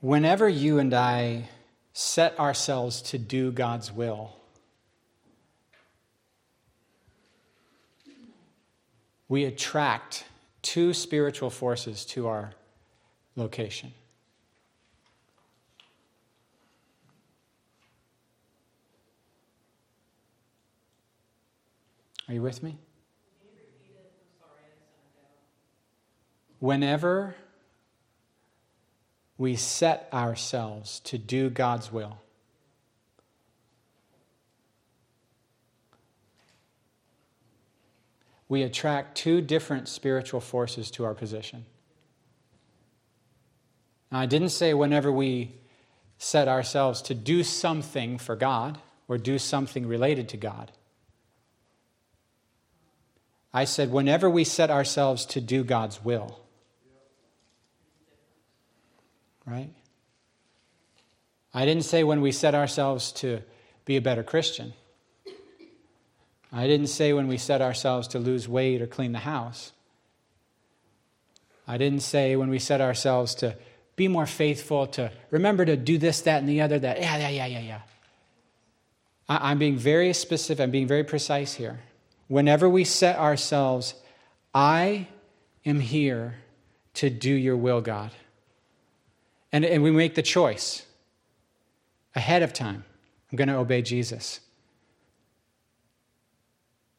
Whenever you and I set ourselves to do God's will, we attract two spiritual forces to our location. Are you with me? Whenever we set ourselves to do God's will, we attract two different spiritual forces to our position. Now, I didn't say whenever we set ourselves to do something for God or do something related to God. I said whenever we set ourselves to do God's will. Right? I didn't say when we set ourselves to be a better Christian. I didn't say when we set ourselves to lose weight or clean the house. I didn't say when we set ourselves to be more faithful, to remember to do this, that, and the other, that, yeah, yeah, yeah, yeah, yeah. I, am being very specific, I'm being very precise here. Whenever we set ourselves, I am here to do your will, God. And, and we make the choice ahead of time I'm going to obey Jesus.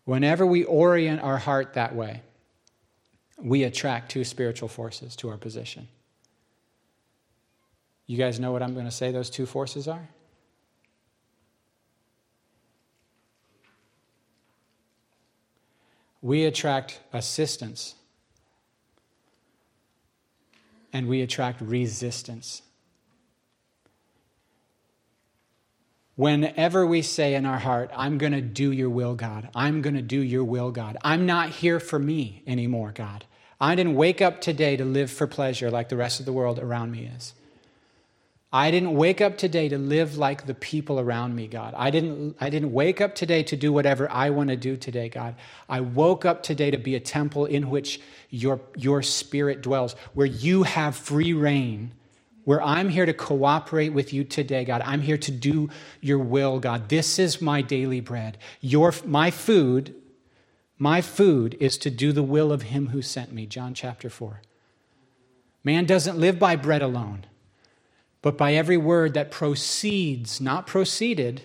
Whenever we orient our heart that way, we attract two spiritual forces to our position. You guys know what I'm going to say those two forces are? We attract assistance and we attract resistance. Whenever we say in our heart, I'm going to do your will, God, I'm going to do your will, God, I'm not here for me anymore, God. I didn't wake up today to live for pleasure like the rest of the world around me is. I didn't wake up today to live like the people around me, God. I didn't, I didn't wake up today to do whatever I want to do today, God. I woke up today to be a temple in which your, your spirit dwells, where you have free rein where I'm here to cooperate with you today, God. I'm here to do your will, God. This is my daily bread. Your, my food, my food is to do the will of him who sent me. John chapter 4. Man doesn't live by bread alone, but by every word that proceeds, not proceeded,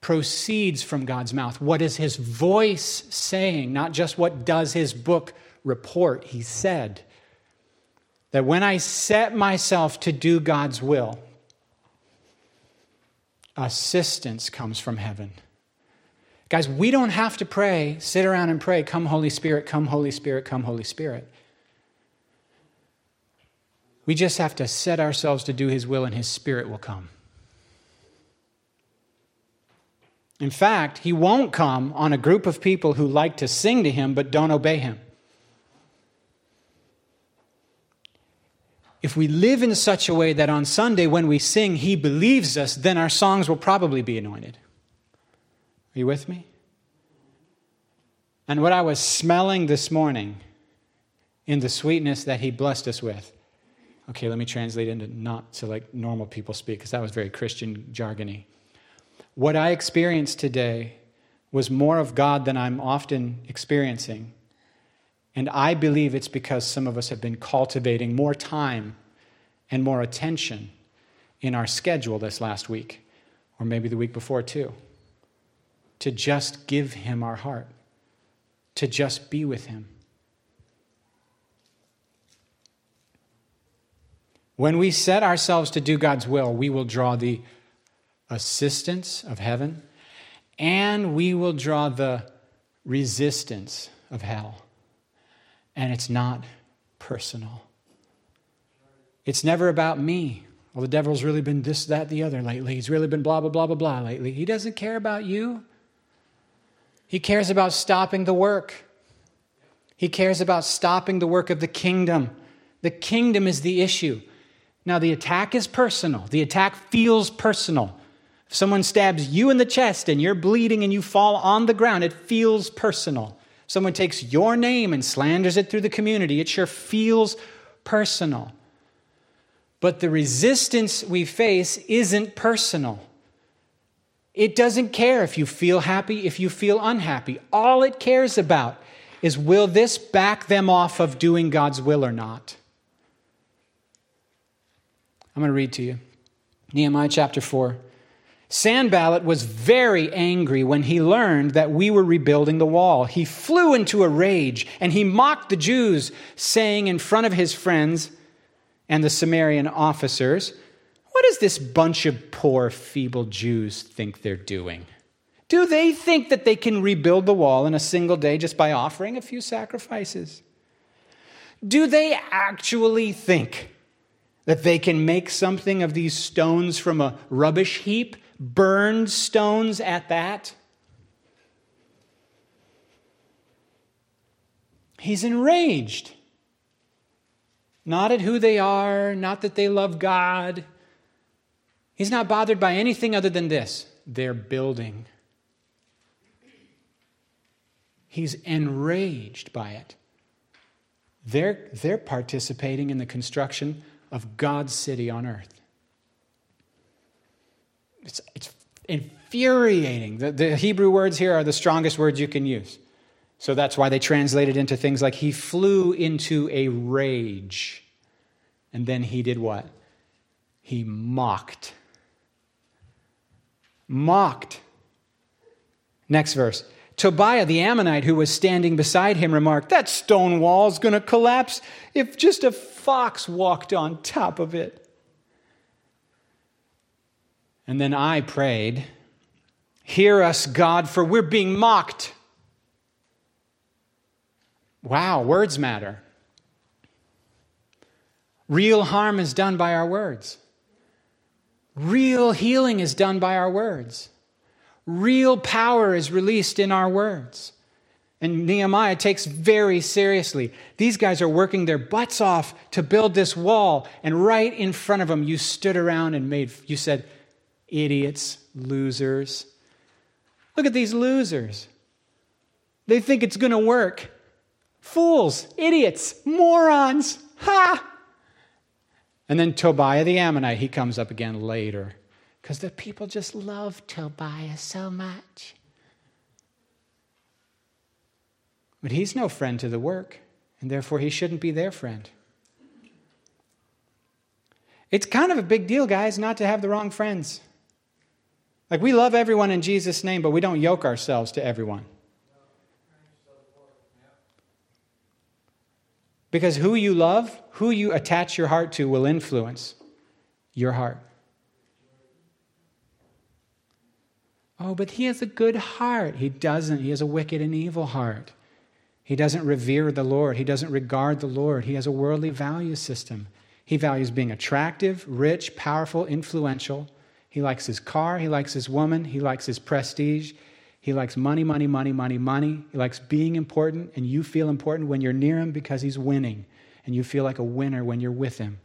proceeds from God's mouth. What is his voice saying? Not just what does his book report. He said that when I set myself to do God's will, assistance comes from heaven. Guys, we don't have to pray, sit around and pray, come Holy Spirit, come Holy Spirit, come Holy Spirit. We just have to set ourselves to do His will, and His Spirit will come. In fact, He won't come on a group of people who like to sing to Him but don't obey Him. if we live in such a way that on Sunday when we sing, He believes us, then our songs will probably be anointed. Are you with me? And what I was smelling this morning in the sweetness that He blessed us with. Okay, let me translate into not to like normal people speak, because that was very Christian jargony. What I experienced today was more of God than I'm often experiencing. And I believe it's because some of us have been cultivating more time and more attention in our schedule this last week, or maybe the week before too, to just give Him our heart, to just be with Him. When we set ourselves to do God's will, we will draw the assistance of heaven and we will draw the resistance of hell and it's not personal. It's never about me. Well, the devil's really been this, that, the other lately. He's really been blah, blah, blah, blah, blah lately. He doesn't care about you. He cares about stopping the work. He cares about stopping the work of the kingdom. The kingdom is the issue. Now, the attack is personal, the attack feels personal. If someone stabs you in the chest and you're bleeding and you fall on the ground, it feels personal someone takes your name and slanders it through the community, it sure feels personal. But the resistance we face isn't personal. It doesn't care if you feel happy, if you feel unhappy. All it cares about is will this back them off of doing God's will or not? I'm going to read to you Nehemiah chapter 4. Sanballat was very angry when he learned that we were rebuilding the wall. He flew into a rage and he mocked the Jews, saying in front of his friends and the Samaritan officers, What does this bunch of poor, feeble Jews think they're doing? Do they think that they can rebuild the wall in a single day just by offering a few sacrifices? Do they actually think that they can make something of these stones from a rubbish heap? Burned stones at that? He's enraged. Not at who they are, not that they love God. He's not bothered by anything other than this they're building. He's enraged by it. They're, they're participating in the construction of God's city on earth. It's, it's infuriating. The, the Hebrew words here are the strongest words you can use. So that's why they translated into things like he flew into a rage. And then he did what? He mocked. Mocked. Next verse. Tobiah the Ammonite, who was standing beside him, remarked, That stone wall is going to collapse if just a fox walked on top of it. And then I prayed, Hear us, God, for we're being mocked. Wow, words matter. Real harm is done by our words. Real healing is done by our words. Real power is released in our words. And Nehemiah takes very seriously. These guys are working their butts off to build this wall, and right in front of them, you stood around and made, you said, idiots, losers. Look at these losers. They think it's going to work. Fools, idiots, morons. Ha! And then Tobiah the Ammonite, he comes up again later because the people just love Tobiah so much. But he's no friend to the work, and therefore he shouldn't be their friend. It's kind of a big deal, guys, not to have the wrong friends. Like, we love everyone in Jesus' name, but we don't yoke ourselves to everyone. Because who you love, who you attach your heart to, will influence your heart. Oh, but he has a good heart. He doesn't. He has a wicked and evil heart. He doesn't revere the Lord. He doesn't regard the Lord. He has a worldly value system. He values being attractive, rich, powerful, influential. He likes his car. He likes his woman. He likes his prestige. He likes money, money, money, money, money. He likes being important, and you feel important when you're near him because he's winning, and you feel like a winner when you're with him.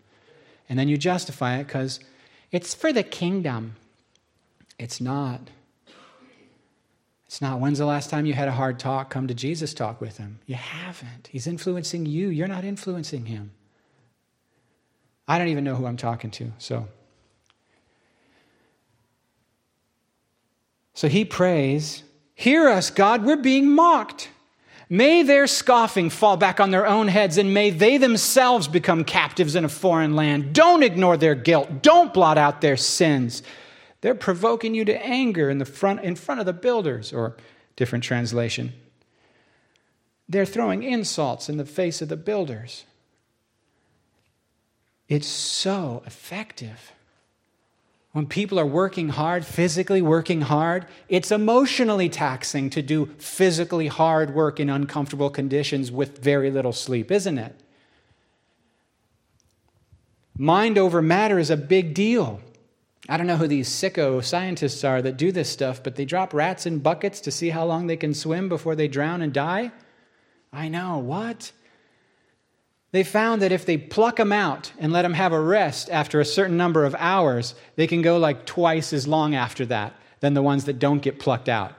And then you justify it because it's for the kingdom. It's not. It's not when's the last time you had a hard talk? Come to Jesus talk with him. You haven't. He's influencing you. You're not influencing him. I don't even know who I'm talking to. So So he prays, "Hear us, God, we're being mocked." May their scoffing fall back on their own heads, and may they themselves become captives in a foreign land. Don't ignore their guilt. Don't blot out their sins. They're provoking you to anger in, the front, in front of the builders, or different translation. They're throwing insults in the face of the builders. It's so effective. When people are working hard, physically working hard, it's emotionally taxing to do physically hard work in uncomfortable conditions with very little sleep, isn't it? Mind over matter is a big deal. I don't know who these sicko scientists are that do this stuff, but they drop rats in buckets to see how long they can swim before they drown and die. I know, what? They found that if they pluck them out and let them have a rest after a certain number of hours, they can go like twice as long after that than the ones that don't get plucked out.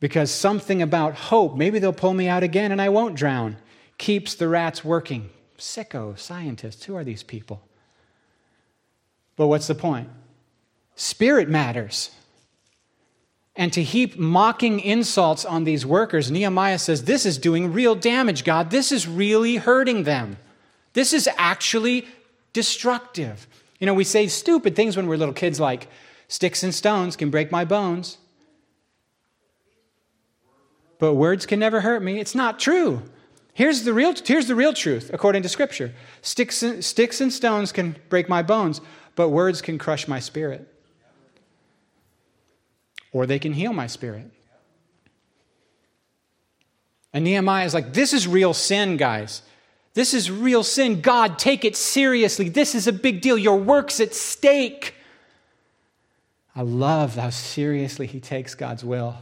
Because something about hope, maybe they'll pull me out again and I won't drown, keeps the rats working. Sicko scientists, who are these people? But what's the point? Spirit matters. And to heap mocking insults on these workers, Nehemiah says, This is doing real damage, God. This is really hurting them. This is actually destructive. You know, we say stupid things when we're little kids like, Sticks and stones can break my bones, but words can never hurt me. It's not true. Here's the real, here's the real truth, according to Scripture sticks and, sticks and stones can break my bones, but words can crush my spirit. Or they can heal my spirit. And Nehemiah is like, this is real sin, guys. This is real sin. God, take it seriously. This is a big deal. Your work's at stake. I love how seriously he takes God's will.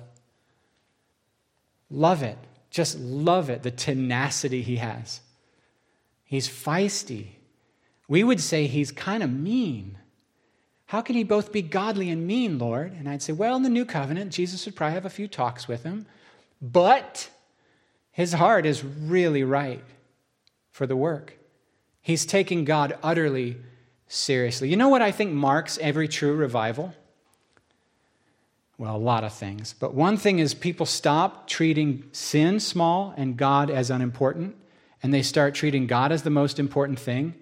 Love it. Just love it, the tenacity he has. He's feisty. We would say he's kind of mean. How can he both be godly and mean, Lord? And I'd say, well, in the new covenant, Jesus would probably have a few talks with him, but his heart is really right for the work. He's taking God utterly seriously. You know what I think marks every true revival? Well, a lot of things. But one thing is people stop treating sin small and God as unimportant, and they start treating God as the most important thing,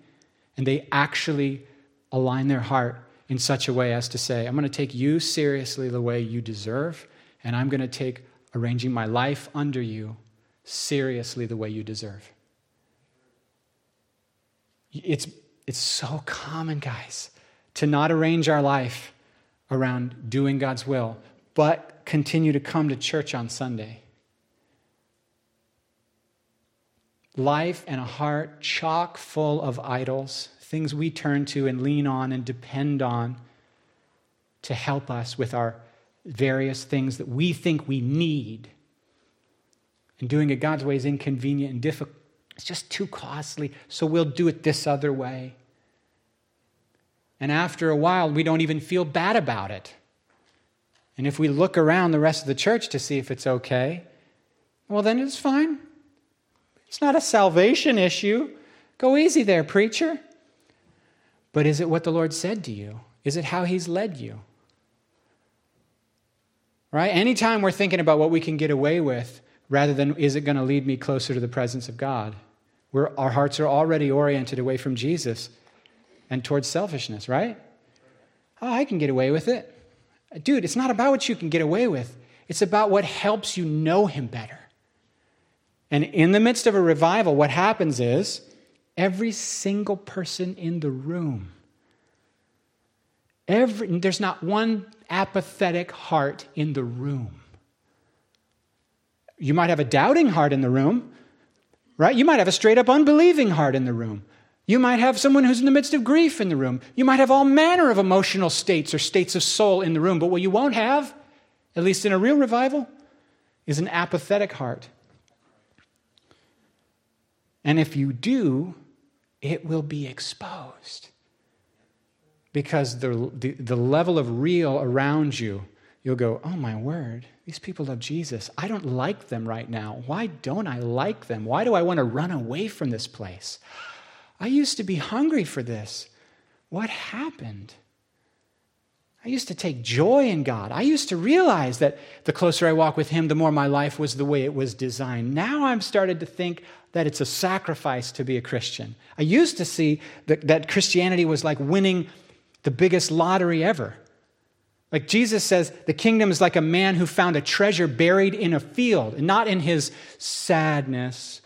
and they actually align their heart in such a way as to say, I'm going to take you seriously the way you deserve, and I'm going to take arranging my life under you seriously the way you deserve. It's, it's so common, guys, to not arrange our life around doing God's will, but continue to come to church on Sunday. Life and a heart chock full of idols, things we turn to and lean on and depend on to help us with our various things that we think we need. And doing it God's way is inconvenient and difficult. It's just too costly, so we'll do it this other way. And after a while, we don't even feel bad about it. And if we look around the rest of the church to see if it's okay, well, then it's fine. It's not a salvation issue. Go easy there, preacher. But is it what the Lord said to you? Is it how He's led you? Right? Anytime we're thinking about what we can get away with, rather than is it going to lead me closer to the presence of God, where our hearts are already oriented away from Jesus and towards selfishness, right? Oh, I can get away with it. Dude, it's not about what you can get away with, it's about what helps you know Him better. And in the midst of a revival, what happens is every single person in the room, every, there's not one apathetic heart in the room. You might have a doubting heart in the room, right? You might have a straight up unbelieving heart in the room. You might have someone who's in the midst of grief in the room. You might have all manner of emotional states or states of soul in the room. But what you won't have, at least in a real revival, is an apathetic heart. And if you do, it will be exposed. Because the, the, the, level of real around you, you'll go, oh my word, these people love Jesus. I don't like them right now. Why don't I like them? Why do I want to run away from this place? I used to be hungry for this. What happened? I used to take joy in God. I used to realize that the closer I walk with Him, the more my life was the way it was designed. Now I'm started to think that it's a sacrifice to be a Christian. I used to see that, that Christianity was like winning the biggest lottery ever. Like Jesus says, the kingdom is like a man who found a treasure buried in a field, and not in his sadness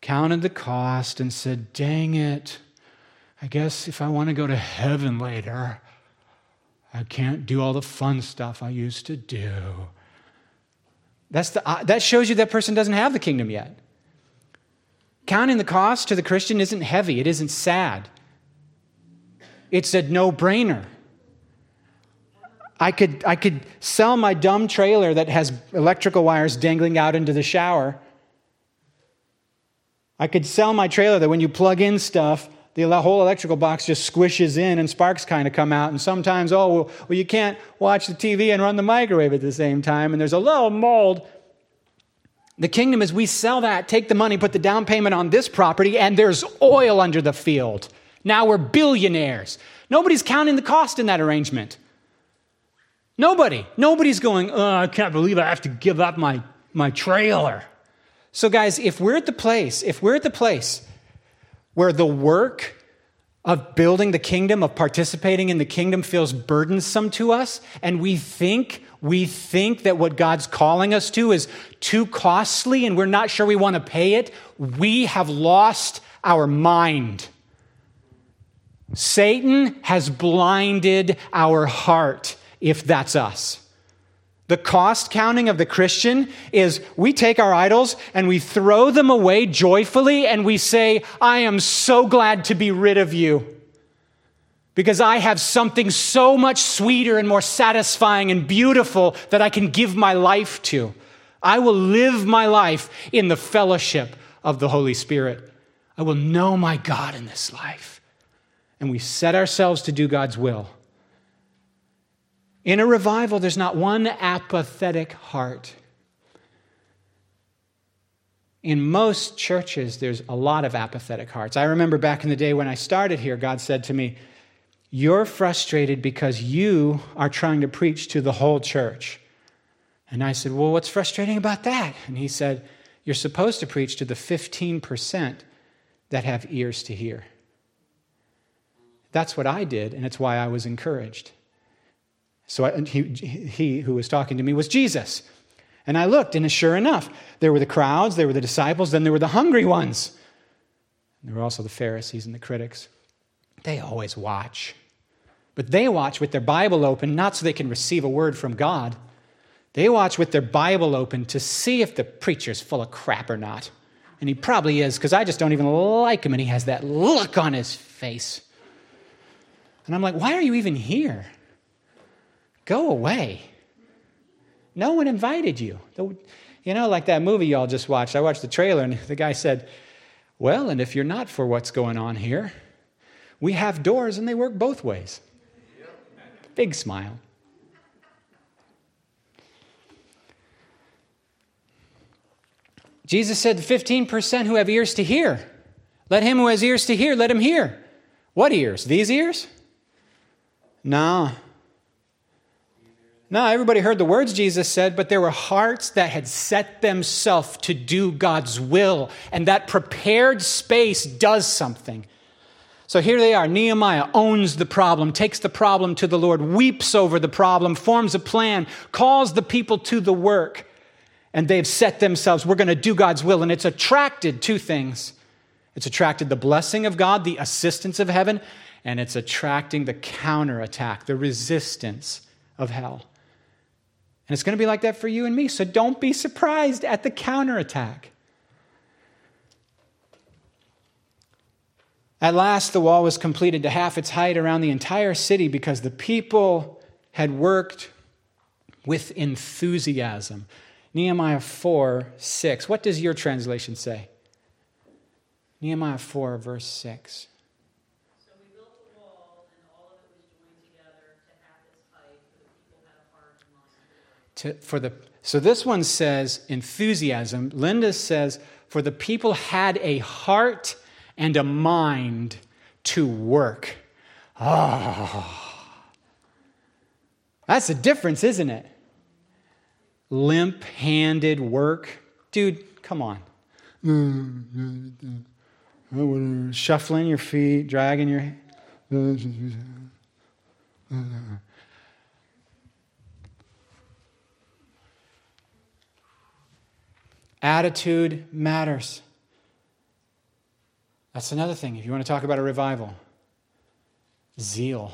counted the cost, and said, Dang it, I guess if I want to go to heaven later, I can't do all the fun stuff I used to do. That's the, uh, that shows you that person doesn't have the kingdom yet. Counting the cost to the Christian isn't heavy, it isn't sad. It's a no brainer. I could, I could sell my dumb trailer that has electrical wires dangling out into the shower I could sell my trailer that when you plug in stuff, the whole electrical box just squishes in and sparks kind of come out. And sometimes, oh, well, well, you can't watch the TV and run the microwave at the same time, and there's a little mold. The kingdom is we sell that, take the money, put the down payment on this property, and there's oil under the field. Now we're billionaires. Nobody's counting the cost in that arrangement. Nobody. Nobody's going, oh, I can't believe I have to give up my, my trailer. So, guys, if we're at the place, if we're at the place where the work of building the kingdom, of participating in the kingdom feels burdensome to us, and we think we think that what God's calling us to is too costly and we're not sure we want to pay it, we have lost our mind. Satan has blinded our heart if that's us. The cost counting of the Christian is we take our idols and we throw them away joyfully and we say, I am so glad to be rid of you because I have something so much sweeter and more satisfying and beautiful that I can give my life to. I will live my life in the fellowship of the Holy Spirit. I will know my God in this life. And we set ourselves to do God's will. In a revival, there's not one apathetic heart. In most churches, there's a lot of apathetic hearts. I remember back in the day when I started here, God said to me, You're frustrated because you are trying to preach to the whole church. And I said, Well, what's frustrating about that? And he said, You're supposed to preach to the 15% that have ears to hear. That's what I did, and it's why I was encouraged. So I, he, he who was talking to me was Jesus. And I looked, and sure enough, there were the crowds, there were the disciples, then there were the hungry ones. There were also the Pharisees and the critics. They always watch. But they watch with their Bible open, not so they can receive a word from God. They watch with their Bible open to see if the preacher's full of crap or not. And he probably is, because I just don't even like him, and he has that look on his face. And I'm like, why are you even here? Go away. No one invited you. You know, like that movie y'all just watched. I watched the trailer, and the guy said, Well, and if you're not for what's going on here, we have doors and they work both ways. Big smile. Jesus said, 15% who have ears to hear. Let him who has ears to hear, let him hear. What ears? These ears? No. No, everybody heard the words Jesus said, but there were hearts that had set themselves to do God's will, and that prepared space does something. So here they are. Nehemiah owns the problem, takes the problem to the Lord, weeps over the problem, forms a plan, calls the people to the work, and they've set themselves, we're going to do God's will. And it's attracted two things it's attracted the blessing of God, the assistance of heaven, and it's attracting the counterattack, the resistance of hell. And it's going to be like that for you and me. So don't be surprised at the counterattack. At last, the wall was completed to half its height around the entire city because the people had worked with enthusiasm. Nehemiah 4 6. What does your translation say? Nehemiah 4, verse 6. to, for the people had a heart and mindful. so this one says enthusiasm. Linda says for the people had a heart and a mind to work. Oh. That's a difference, isn't it? Limp handed work. Dude, come on. Shuffling your feet, dragging your. Attitude matters. That's another thing. If you want to talk about a revival, zeal,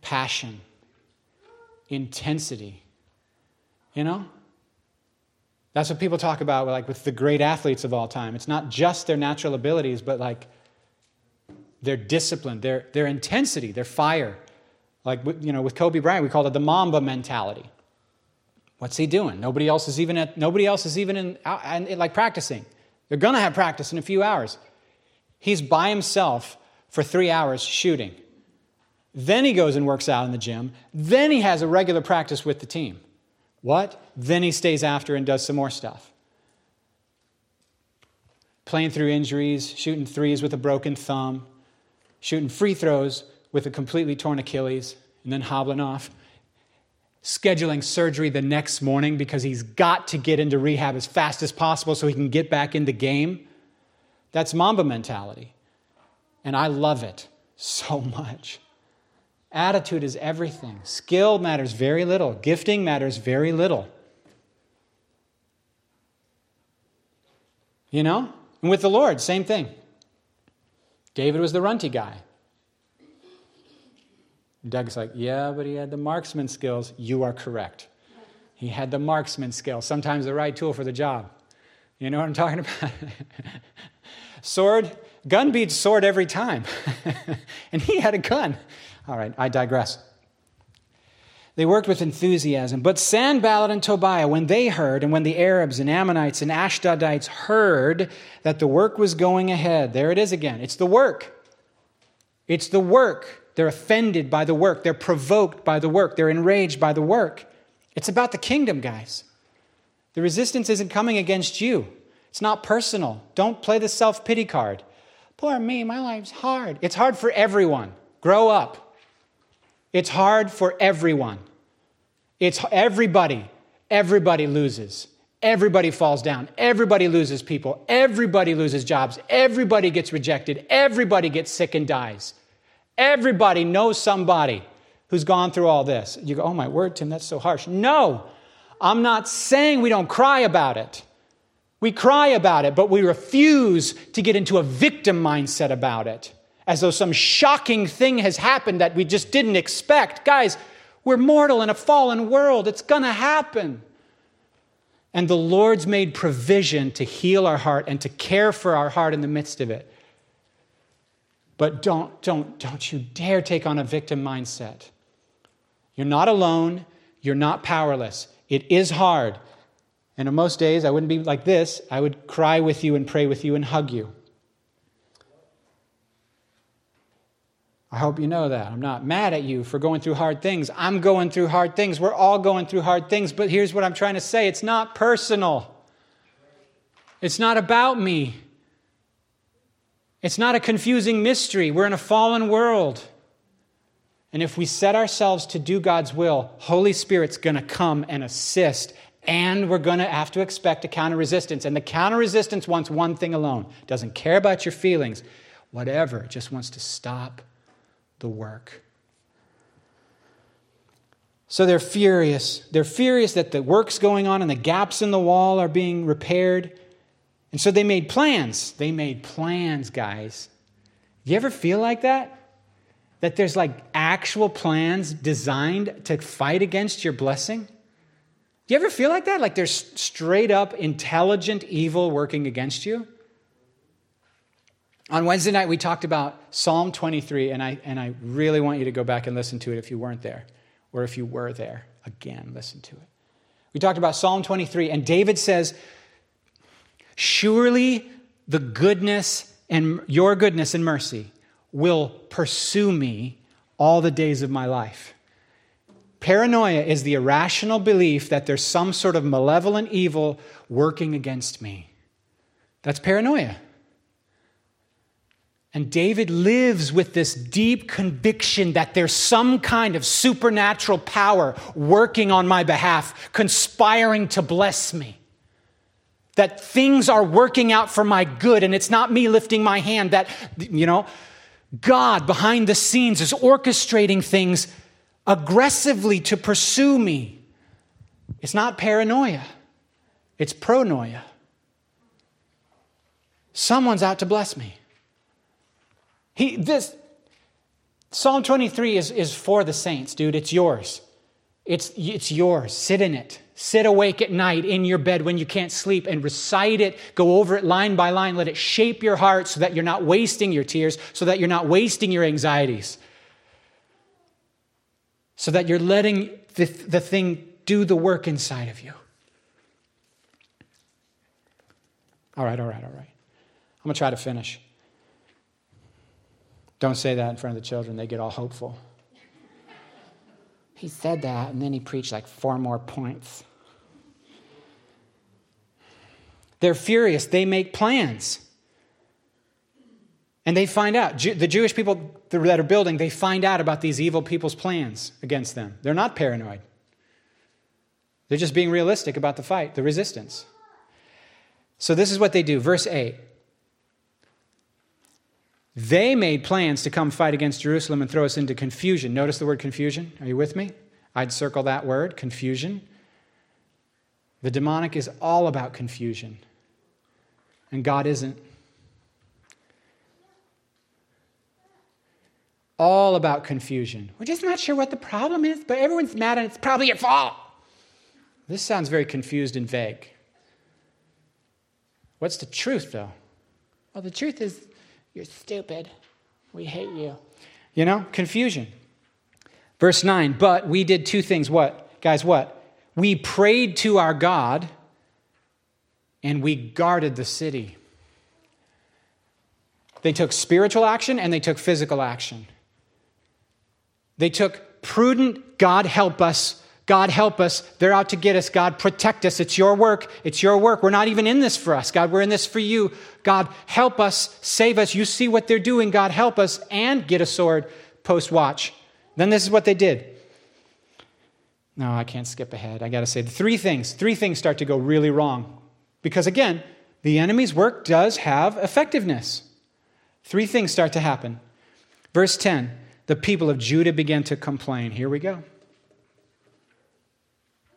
passion, intensity. You know? That's what people talk about like with the great athletes of all time. It's not just their natural abilities, but like their discipline, their, their intensity, their fire. Like, you know, with Kobe Bryant, we called it the Mamba mentality. What's he doing? Nobody else is even at, nobody else is even in, in like practicing. They're going to have practice in a few hours. He's by himself for three hours shooting. Then he goes and works out in the gym. Then he has a regular practice with the team. What? Then he stays after and does some more stuff. Playing through injuries, shooting threes with a broken thumb, shooting free throws with a completely torn Achilles and then hobbling off, scheduling surgery the next morning because he's got to get into rehab as fast as possible so he can get back in the game. That's Mamba mentality. And I love it so much. Attitude is everything. Skill matters very little, gifting matters very little. You know? And with the Lord, same thing. David was the runty guy. Doug's like, yeah, but he had the marksman skills. You are correct. He had the marksman skills, sometimes the right tool for the job. You know what I'm talking about? sword, gun beats sword every time. and he had a gun. All right, I digress. They worked with enthusiasm. But Sanballat and Tobiah, when they heard, and when the Arabs and Ammonites and Ashdodites heard that the work was going ahead, there it is again. It's the work. It's the work. They're offended by the work. They're provoked by the work. They're enraged by the work. It's about the kingdom, guys. The resistance isn't coming against you, it's not personal. Don't play the self pity card. Poor me, my life's hard. It's hard for everyone. Grow up. It's hard for everyone. It's everybody. Everybody loses. Everybody falls down. Everybody loses people. Everybody loses jobs. Everybody gets rejected. Everybody gets sick and dies. Everybody knows somebody who's gone through all this. You go, oh my word, Tim, that's so harsh. No, I'm not saying we don't cry about it. We cry about it, but we refuse to get into a victim mindset about it, as though some shocking thing has happened that we just didn't expect. Guys, we're mortal in a fallen world. It's to happen. And the Lord's made provision to heal our heart and to care for our heart in the midst of it. But don't, don't, don't you dare take on a victim mindset. You're not alone. You're not powerless. It is hard. And on most days, I wouldn't be like this. I would cry with you and pray with you and hug you. I hope you know that. I'm not mad at you for going through hard things. I'm going through hard things. We're all going through hard things. But here's what I'm trying to say it's not personal, it's not about me. It's not a confusing mystery. We're in a fallen world. And if we set ourselves to do God's will, Holy Spirit's going to come and assist, and we're going to have to expect a counter resistance. And the counter resistance wants one thing alone doesn't care about your feelings, whatever, it just wants to stop the work. So they're furious. They're furious that the work's going on and the gaps in the wall are being repaired. And so they made plans. They made plans, guys. You ever feel like that? That there's like actual plans designed to fight against your blessing? Do you ever feel like that? Like there's straight up intelligent evil working against you? On Wednesday night, we talked about Psalm 23, and I, and I really want you to go back and listen to it if you weren't there, or if you were there. Again, listen to it. We talked about Psalm 23, and David says, Surely the goodness and your goodness and mercy will pursue me all the days of my life. Paranoia is the irrational belief that there's some sort of malevolent evil working against me. That's paranoia. And David lives with this deep conviction that there's some kind of supernatural power working on my behalf, conspiring to bless me that things are working out for my good and it's not me lifting my hand, that, you know, God behind the scenes is orchestrating things aggressively to pursue me. It's not paranoia, it's pronoia. Someone's out to bless me. He, this, Psalm 23 is, is for the saints, dude. It's yours. It's, it's yours. Sit in it. Sit awake at night in your bed when you can't sleep and recite it. Go over it line by line. Let it shape your heart so that you're not wasting your tears, so that you're not wasting your anxieties, so that you're letting the, the thing do the work inside of you. All right, all right, all right. I'm going to try to finish. Don't say that in front of the children, they get all hopeful. He said that, and then he preached like four more points. They're furious. They make plans. And they find out, the Jewish people that are building, they find out about these evil people's plans against them. They're not paranoid. They're just being realistic about the fight, the resistance. So this is what they do. Verse 8. They made plans to come fight against Jerusalem and throw us into confusion. Notice the word confusion. Are you with me? I'd circle that word, confusion. The demonic is all about confusion, and God isn't. All about confusion. We're just not sure what the problem is, but everyone's mad and it's probably your fault. This sounds very confused and vague. What's the truth, though? Well, the truth is, you're stupid. We hate you. You know, confusion. Verse 9, but we did two things. What? Guys, what? We prayed to our God and we guarded the city. They took spiritual action and they took physical action. They took prudent, God help us, God help us. They're out to get us. God protect us. It's your work. It's your work. We're not even in this for us. God, we're in this for you. God help us, save us. You see what they're doing. God help us and get a sword post watch. Then this is what they did. No, I can't skip ahead. I got to say the three things. Three things start to go really wrong. Because again, the enemy's work does have effectiveness. Three things start to happen. Verse 10 the people of Judah began to complain. Here we go.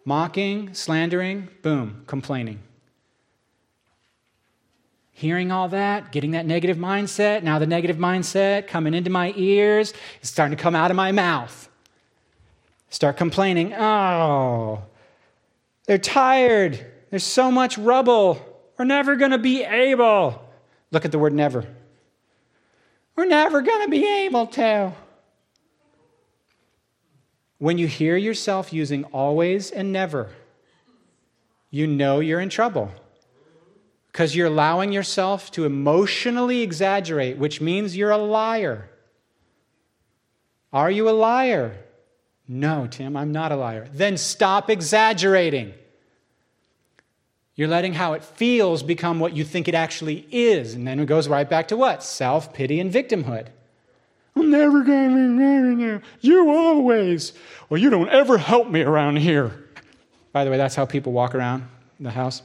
Mocking, slandering, boom, complaining. Hearing all that, getting that negative mindset, now the negative mindset coming into my ears, it's starting to come out of my mouth start complaining. Oh, they're tired. There's so much rubble. We're never going to be able. Look at the word never. We're never going to be able to. When you hear yourself using always and never, you know you're in trouble because you're allowing yourself to emotionally exaggerate, which means you're a liar. Are you a liar? No, Tim, I'm not a liar. Then stop exaggerating. You're letting how it feels become what you think it actually is. And then it goes right back to what? Self pity and victimhood. Never going to. You always. Well, you don't ever help me around here. By the way, that's how people walk around the house.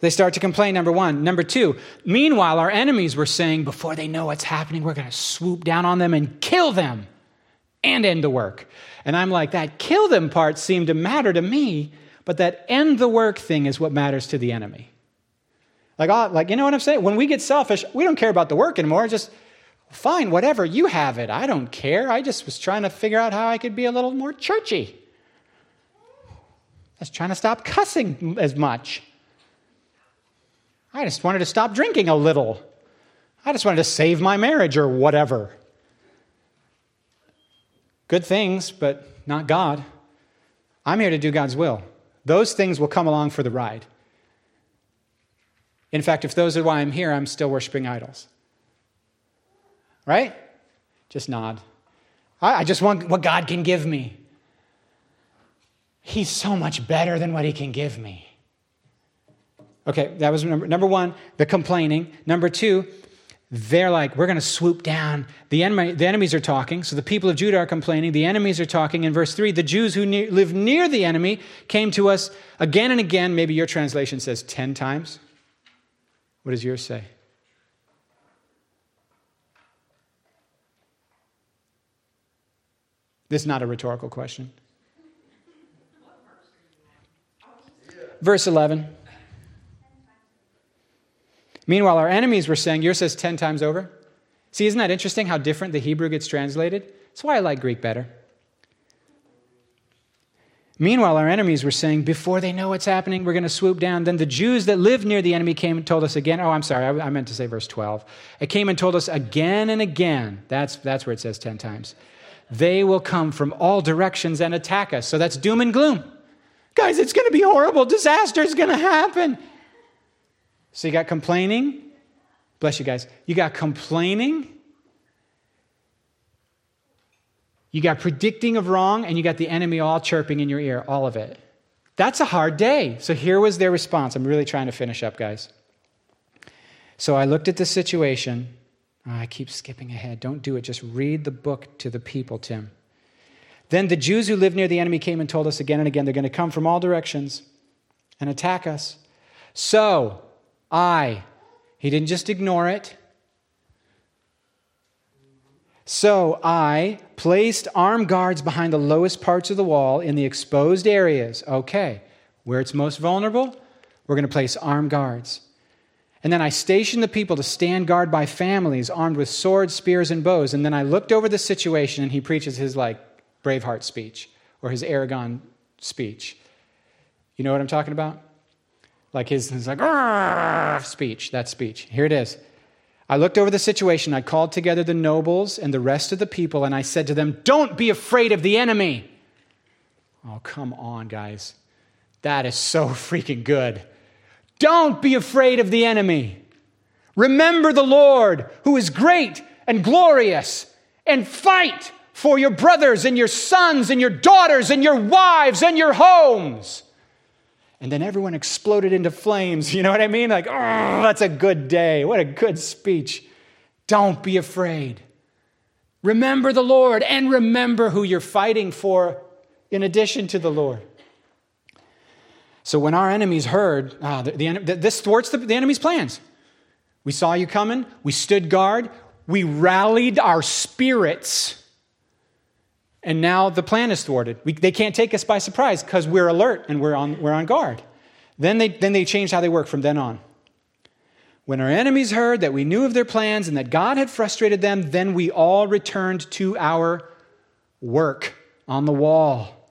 They start to complain, number one. Number two, meanwhile, our enemies were saying, before they know what's happening, we're going to swoop down on them and kill them and end the work. And I'm like, that kill them part seemed to matter to me, but that end the work thing is what matters to the enemy. Like, oh, like you know what I'm saying? When we get selfish, we don't care about the work anymore. Just fine, whatever, you have it. I don't care. I just was trying to figure out how I could be a little more churchy. I was trying to stop cussing as much. I just wanted to stop drinking a little. I just wanted to save my marriage or whatever. Good things, but not God. I'm here to do God's will. Those things will come along for the ride. In fact, if those are why I'm here, I'm still worshiping idols. Right? Just nod. I, just want what God can give me. He's so much better than what He can give me. Okay, that was number, number one, the complaining. Number two, they're like, we're going to swoop down. The, enemy, the enemies are talking. So the people of Judah are complaining. The enemies are talking. In verse 3, the Jews who ne- live near the enemy came to us again and again. Maybe your translation says 10 times. What does yours say? This is not a rhetorical question. Verse 11. Meanwhile, our enemies were saying, yours says 10 times over. See, isn't that interesting how different the Hebrew gets translated? That's why I like Greek better. Meanwhile, our enemies were saying, before they know what's happening, we're going to swoop down. Then the Jews that lived near the enemy came and told us again. Oh, I'm sorry, I, meant to say verse 12. It came and told us again and again. That's, that's where it says 10 times. They will come from all directions and attack us. So that's doom and gloom. Guys, it's going to be horrible. Disaster is going to happen. So you got complaining. Bless you guys. You got complaining. You got predicting of wrong, and you got the enemy all chirping in your ear, all of it. That's a hard day. So here was their response. I'm really trying to finish up, guys. So I looked at the situation. Oh, I keep skipping ahead. Don't do it. Just read the book to the people, Tim. Then the Jews who lived near the enemy came and told us again and again they're going to come from all directions and attack us. So I, he didn't just ignore it. So I placed armed guards behind the lowest parts of the wall in the exposed areas. Okay, where it's most vulnerable, we're going to place armed guards. And then I stationed the people to stand guard by families armed with swords, spears, and bows. And then I looked over the situation, and he preaches his like Braveheart speech or his Aragorn speech. You know what I'm talking about? Like his, his like speech, that speech. Here it is. I looked over the situation. I called together the nobles and the rest of the people, and I said to them, Don't be afraid of the enemy. Oh, come on, guys. That is so freaking good. Don't be afraid of the enemy. Remember the Lord, who is great and glorious, and fight for your brothers and your sons and your daughters and your wives and your homes. And then everyone exploded into flames. You know what I mean? Like, oh, that's a good day. What a good speech. Don't be afraid. Remember the Lord and remember who you're fighting for in addition to the Lord. So when our enemies heard, ah, the, the, this thwarts the, the enemy's plans. We saw you coming, we stood guard, we rallied our spirits, and now the plan is thwarted. We, they can't take us by surprise because we're alert and we're on, we're on guard. Then they, then they changed how they work from then on. When our enemies heard that we knew of their plans and that God had frustrated them, then we all returned to our work on the wall.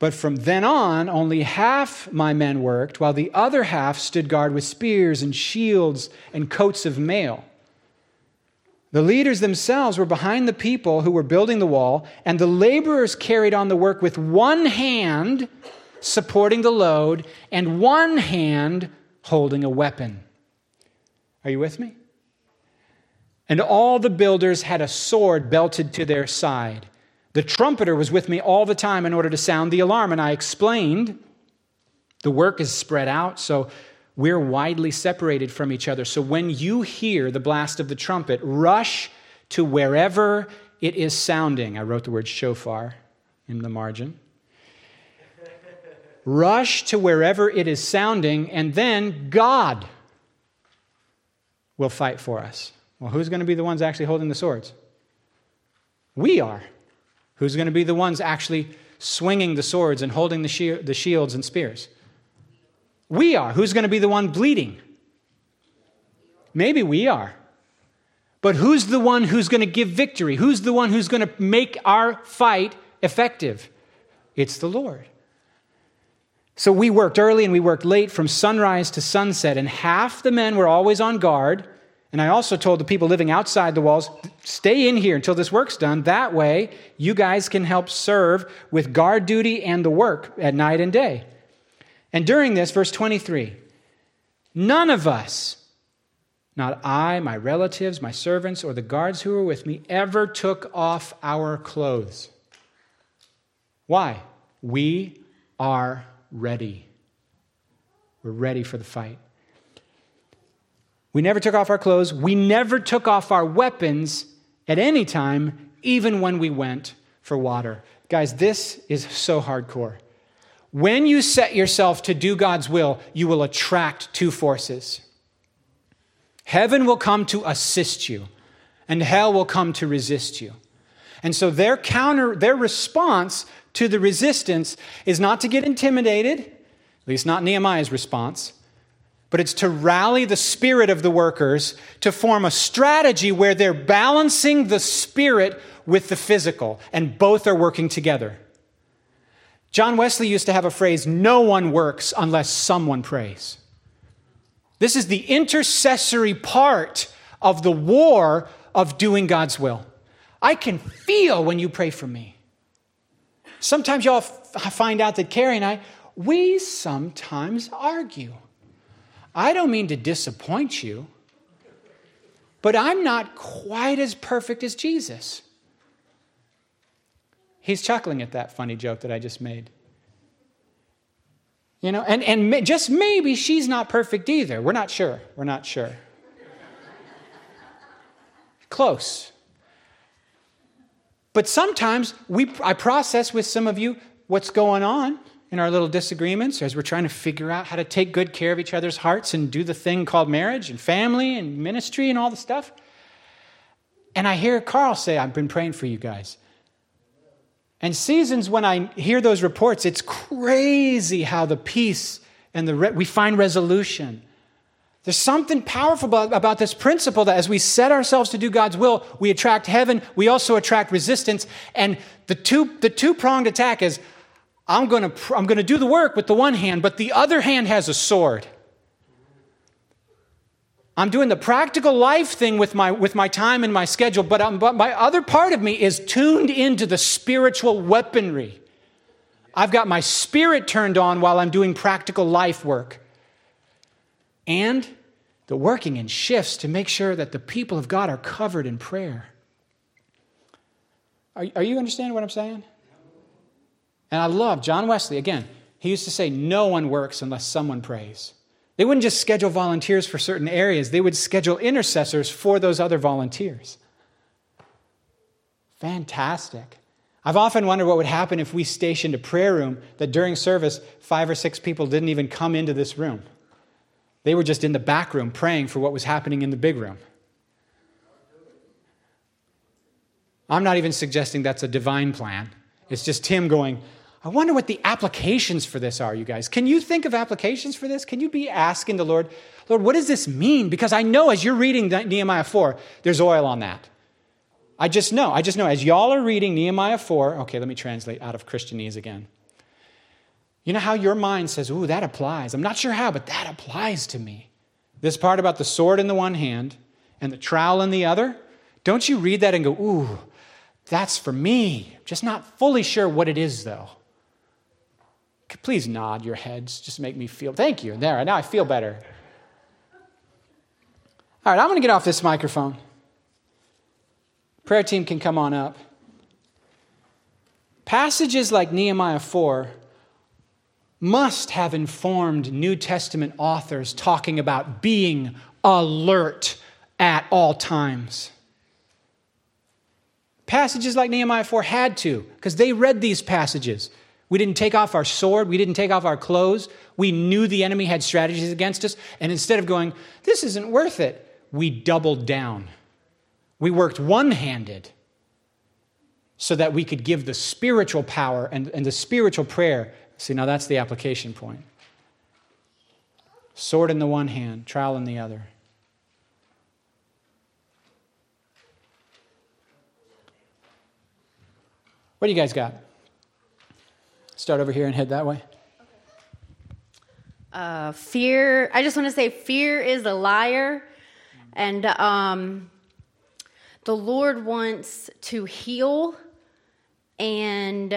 But from then on, only half my men worked, while the other half stood guard with spears and shields and coats of mail. The leaders themselves were behind the people who were building the wall, and the laborers carried on the work with one hand supporting the load and one hand holding a weapon. Are you with me? And all the builders had a sword belted to their side. The trumpeter was with me all the time in order to sound the alarm, and I explained the work is spread out, so we're widely separated from each other. So when you hear the blast of the trumpet, rush to wherever it is sounding. I wrote the word shofar in the margin. rush to wherever it is sounding, and then God will fight for us. Well, who's going to be the ones actually holding the swords? We are. Who's going to be the ones actually swinging the swords and holding the, the shields and spears? We are. Who's going to be the one bleeding? Maybe we are. But who's the one who's going to give victory? Who's the one who's going to make our fight effective? It's the Lord. So we worked early and we worked late from sunrise to sunset, and half the men were always on guard and I also told the people living outside the walls, stay in here until this work's done. That way, you guys can help serve with guard duty and the work at night and day. And during this, verse 23, none of us, not I, my relatives, my servants, or the guards who were with me, ever took off our clothes. Why? We are ready. We're ready for the fight. We never took off our clothes. We never took off our weapons at any time, even when we went for water. Guys, this is so hardcore. When you set yourself to do God's will, you will attract two forces. Heaven will come to assist you, and hell will come to resist you. And so their counter, their response to the resistance is not to get intimidated, at least not Nehemiah's response but it's to rally the spirit of the workers to form a strategy where they're balancing the spirit with the physical, and both are working together. John Wesley used to have a phrase no one works unless someone prays. This is the intercessory part of the war of doing God's will. I can feel when you pray for me. Sometimes y'all f- find out that Carrie and I, we sometimes argue. I don't mean to disappoint you, but I'm not quite as perfect as Jesus. He's chuckling at that funny joke that I just made. You know, and, and just maybe she's not perfect either. We're not sure. We're not sure. Close. But sometimes we, I process with some of you what's going on in our little disagreements as we're trying to figure out how to take good care of each other's hearts and do the thing called marriage and family and ministry and all the stuff. And I hear Carl say, I've been praying for you guys. And seasons when I hear those reports, it's crazy how the peace and the re- we find resolution. There's something powerful about, this principle that as we set ourselves to do God's will, we attract heaven, we also attract resistance. And the two, the two pronged attack is I'm going to I'm going to do the work with the one hand, but the other hand has a sword. I'm doing the practical life thing with my, with my time and my schedule, but, I'm, but my other part of me is tuned into the spiritual weaponry. I've got my spirit turned on while I'm doing practical life work. And the working in shifts to make sure that the people of God are covered in prayer. Are, are you understanding what I'm saying? And I love John Wesley, again, he used to say, No one works unless someone prays. They wouldn't just schedule volunteers for certain areas, they would schedule intercessors for those other volunteers. Fantastic. I've often wondered what would happen if we stationed a prayer room that during service, five or six people didn't even come into this room. They were just in the back room praying for what was happening in the big room. I'm not even suggesting that's a divine plan. It's just Tim going, I wonder what the applications for this are, you guys. Can you think of applications for this? Can you be asking the Lord, Lord, what does this mean? Because I know as you're reading Nehemiah 4, there's oil on that. I just know. I just know. As y'all are reading Nehemiah 4, okay, let me translate out of Christianese again. You know how your mind says, Ooh, that applies. I'm not sure how, but that applies to me. This part about the sword in the one hand and the trowel in the other, don't you read that and go, Ooh, that's for me. Just not fully sure what it is, though. Please nod your heads. Just make me feel. Thank you. There, now I feel better. All right, I'm going to get off this microphone. Prayer team can come on up. Passages like Nehemiah 4 must have informed New Testament authors talking about being alert at all times. Passages like Nehemiah 4 had to, because they read these passages. We didn't take off our sword. We didn't take off our clothes. We knew the enemy had strategies against us. And instead of going, this isn't worth it, we doubled down. We worked one handed so that we could give the spiritual power and, and the spiritual prayer. See, now that's the application point. Sword in the one hand, trial in the other. What do you guys got? Start over here and head that way. Uh, fear, I just want to say fear is a liar. And um, the Lord wants to heal and.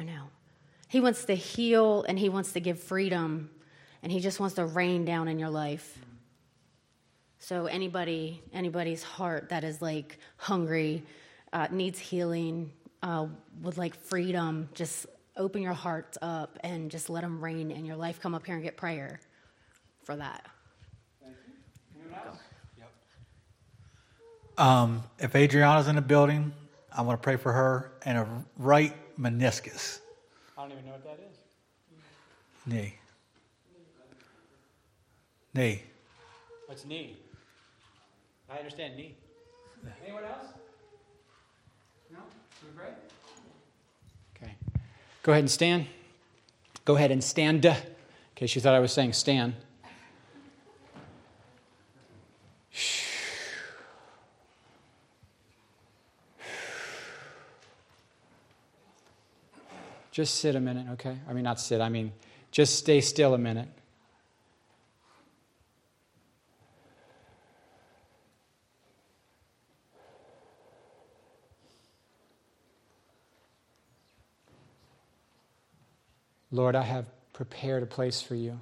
I know. He wants to heal and he wants to give freedom and he just wants to rain down in your life. So anybody, anybody's heart that is like hungry, uh, needs healing, uh, would like freedom, just open your hearts up and just let them rain in your life. Come up here and get prayer for that. Um, if Adriana's in the building, I want to pray for her and a right meniscus. I don't even know what that is. Knee. Knee. What's knee? I understand knee. Anyone else? No? Should we pray? Okay. Go ahead and stand. Go ahead and stand. In case you thought I was saying stand. Just sit a minute, okay? I mean, not sit, I mean, just stay still a minute. Lord, I have prepared a place for you.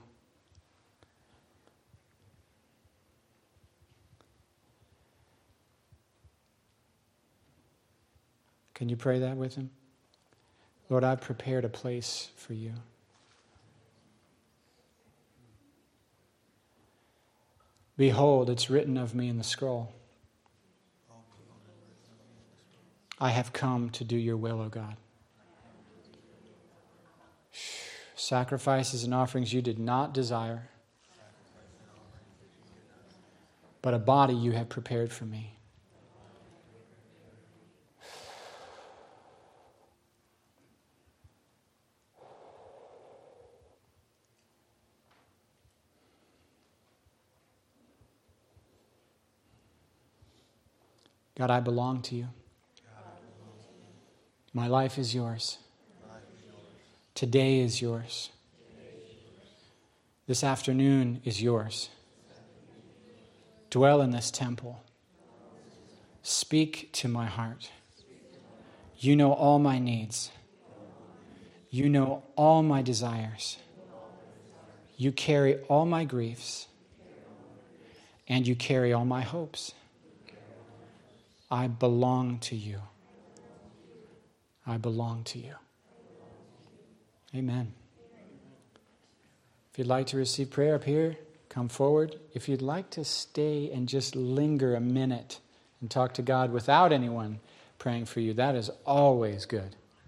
Can you pray that with him? Lord, I've prepared a place for you. Behold, it's written of me in the scroll. I have come to do your will, O God. Sacrifices and offerings you did not desire, but a body you have prepared for me. God, I belong to you. My life is yours. Today is yours. This afternoon is yours. Dwell in this temple. Speak to my heart. You know all my needs. You know all my desires. You carry all my griefs. And you carry all my hopes. I belong to you. I belong to you. Amen. If you'd like to receive prayer up here, come forward. If you'd like to stay and just linger a minute and talk to God without anyone praying for you, that is always good.